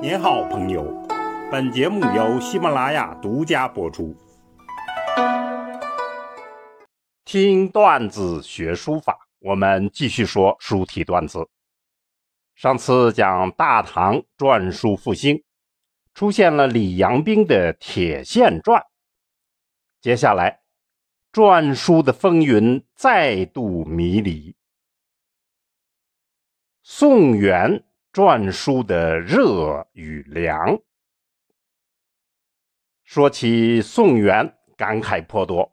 您好，朋友。本节目由喜马拉雅独家播出。听段子学书法，我们继续说书体段子。上次讲大唐篆书复兴，出现了李阳冰的铁线篆。接下来，篆书的风云再度迷离。宋元。篆书的热与凉。说起宋元，感慨颇多，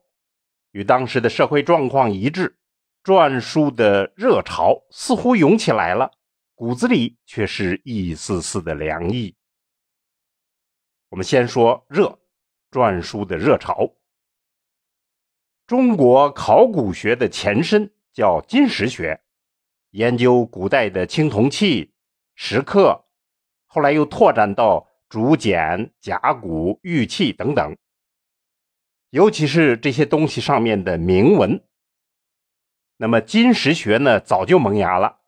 与当时的社会状况一致，篆书的热潮似乎涌起来了，骨子里却是一丝丝的凉意。我们先说热，篆书的热潮。中国考古学的前身叫金石学，研究古代的青铜器。石刻，后来又拓展到竹简、甲骨、玉器等等，尤其是这些东西上面的铭文。那么金石学呢，早就萌芽了，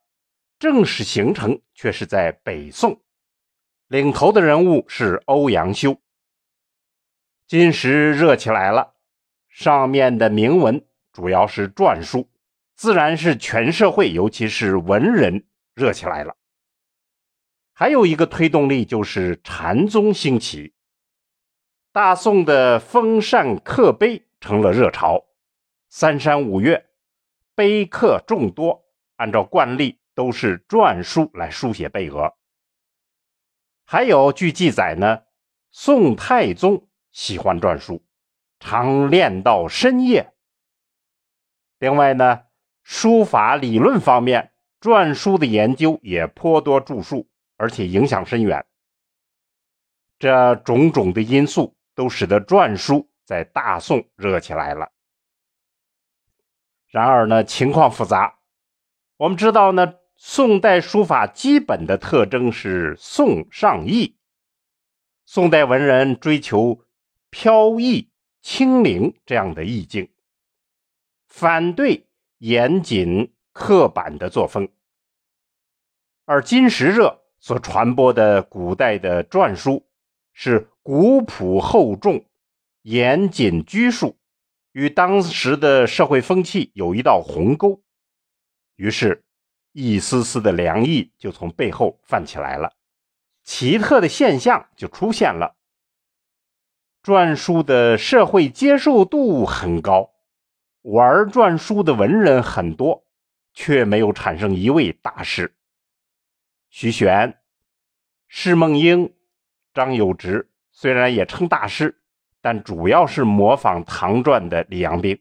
正式形成却是在北宋，领头的人物是欧阳修。金石热起来了，上面的铭文主要是篆书，自然是全社会，尤其是文人热起来了。还有一个推动力就是禅宗兴起，大宋的封禅刻碑成了热潮，三山五岳，碑刻众多，按照惯例都是篆书来书写碑额。还有据记载呢，宋太宗喜欢篆书，常练到深夜。另外呢，书法理论方面，篆书的研究也颇多著述。而且影响深远，这种种的因素都使得篆书在大宋热起来了。然而呢，情况复杂。我们知道呢，宋代书法基本的特征是宋尚意。宋代文人追求飘逸清灵这样的意境，反对严谨刻板的作风，而金石热。所传播的古代的篆书是古朴厚重、严谨拘束，与当时的社会风气有一道鸿沟，于是，一丝丝的凉意就从背后泛起来了，奇特的现象就出现了。篆书的社会接受度很高，玩篆书的文人很多，却没有产生一位大师。徐玄、释梦英、张有直虽然也称大师，但主要是模仿唐篆的李阳冰。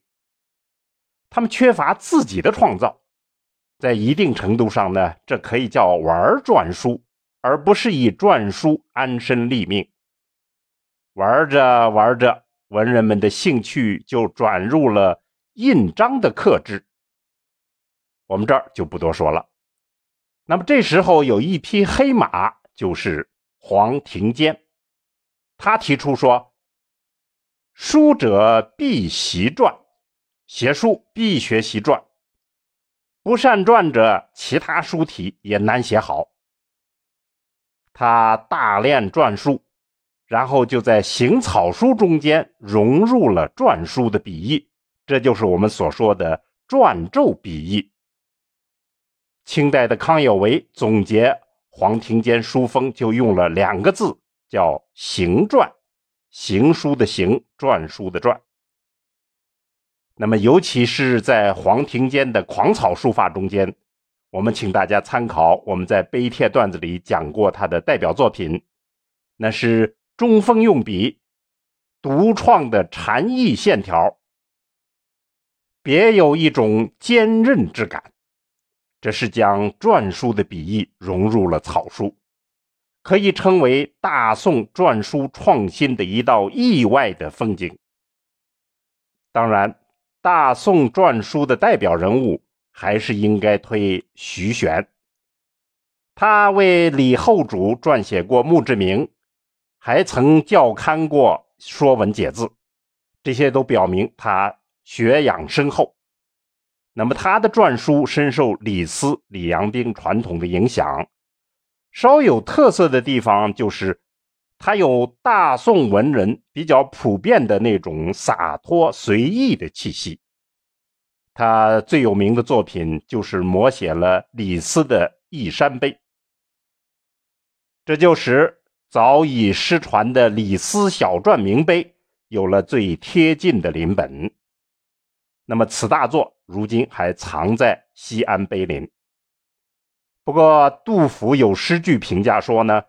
他们缺乏自己的创造，在一定程度上呢，这可以叫玩篆书，而不是以篆书安身立命。玩着玩着，文人们的兴趣就转入了印章的刻制。我们这儿就不多说了。那么这时候有一匹黑马，就是黄庭坚，他提出说：“书者必习篆，写书必学习篆。不善篆者，其他书体也难写好。”他大练篆书，然后就在行草书中间融入了篆书的笔意，这就是我们所说的篆咒笔意。清代的康有为总结黄庭坚书风，就用了两个字，叫“行篆”，行书的行，篆书的篆。那么，尤其是在黄庭坚的狂草书法中间，我们请大家参考我们在碑帖段子里讲过他的代表作品，那是中锋用笔，独创的禅意线条，别有一种坚韧之感。这是将篆书的笔意融入了草书，可以称为大宋篆书创新的一道意外的风景。当然，大宋篆书的代表人物还是应该推徐玄，他为李后主撰写过墓志铭，还曾校勘过《说文解字》，这些都表明他学养深厚。那么他的篆书深受李斯、李阳冰传统的影响，稍有特色的地方就是，他有大宋文人比较普遍的那种洒脱随意的气息。他最有名的作品就是摹写了李斯的《义山碑》，这就使早已失传的李斯小篆名碑有了最贴近的临本。那么，此大作如今还藏在西安碑林。不过，杜甫有诗句评价说呢：“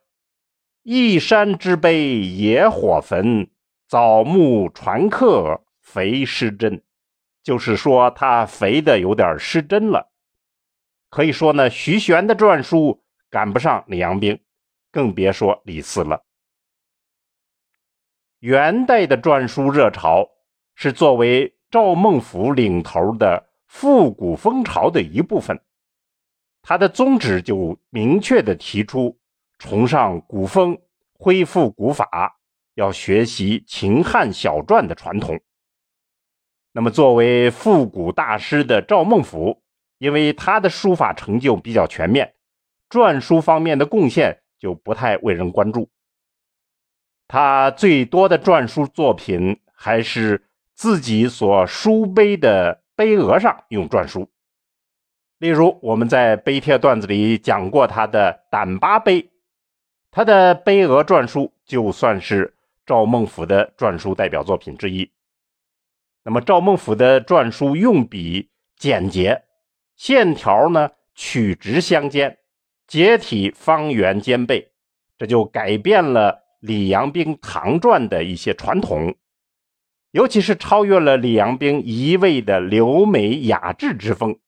一山之碑野火焚，枣木传客肥失真。”就是说他肥的有点失真了。可以说呢，徐玄的篆书赶不上李阳冰，更别说李斯了。元代的篆书热潮是作为赵孟頫领头的复古风潮的一部分。他的宗旨就明确的提出崇尚古风、恢复古法，要学习秦汉小篆的传统。那么，作为复古大师的赵孟頫，因为他的书法成就比较全面，篆书方面的贡献就不太为人关注。他最多的篆书作品还是自己所书碑的碑额上用篆书。例如，我们在碑帖段子里讲过他的胆巴碑，他的碑额篆书就算是赵孟俯的篆书代表作品之一。那么，赵孟俯的篆书用笔简洁，线条呢曲直相间，结体方圆兼备，这就改变了李阳冰唐篆的一些传统，尤其是超越了李阳冰一味的留美雅致之风。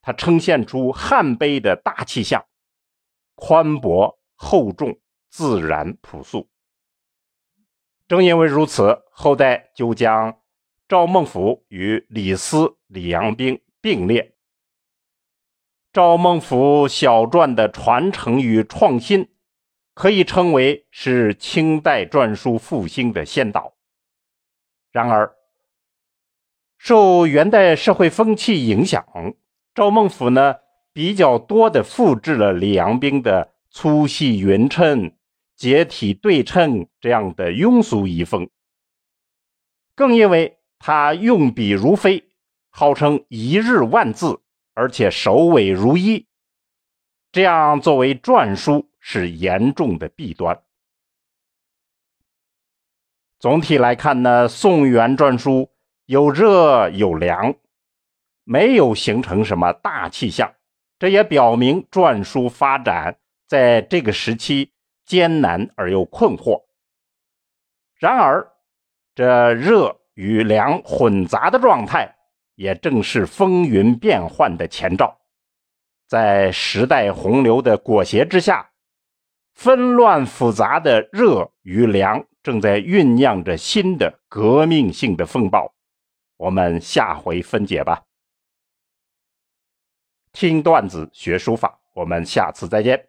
它呈现出汉碑的大气象，宽博厚重，自然朴素。正因为如此，后代就将赵孟頫与李斯、李阳冰并列。赵孟頫小篆的传承与创新，可以称为是清代篆书复兴的先导。然而，受元代社会风气影响。赵孟頫呢，比较多的复制了李阳冰的粗细匀称、结体对称这样的庸俗遗风，更因为他用笔如飞，号称一日万字，而且首尾如一，这样作为篆书是严重的弊端。总体来看呢，宋元篆书有热有凉。没有形成什么大气象，这也表明篆书发展在这个时期艰难而又困惑。然而，这热与凉混杂的状态，也正是风云变幻的前兆。在时代洪流的裹挟之下，纷乱复杂的热与凉正在酝酿着新的革命性的风暴。我们下回分解吧。听段子学书法，我们下次再见。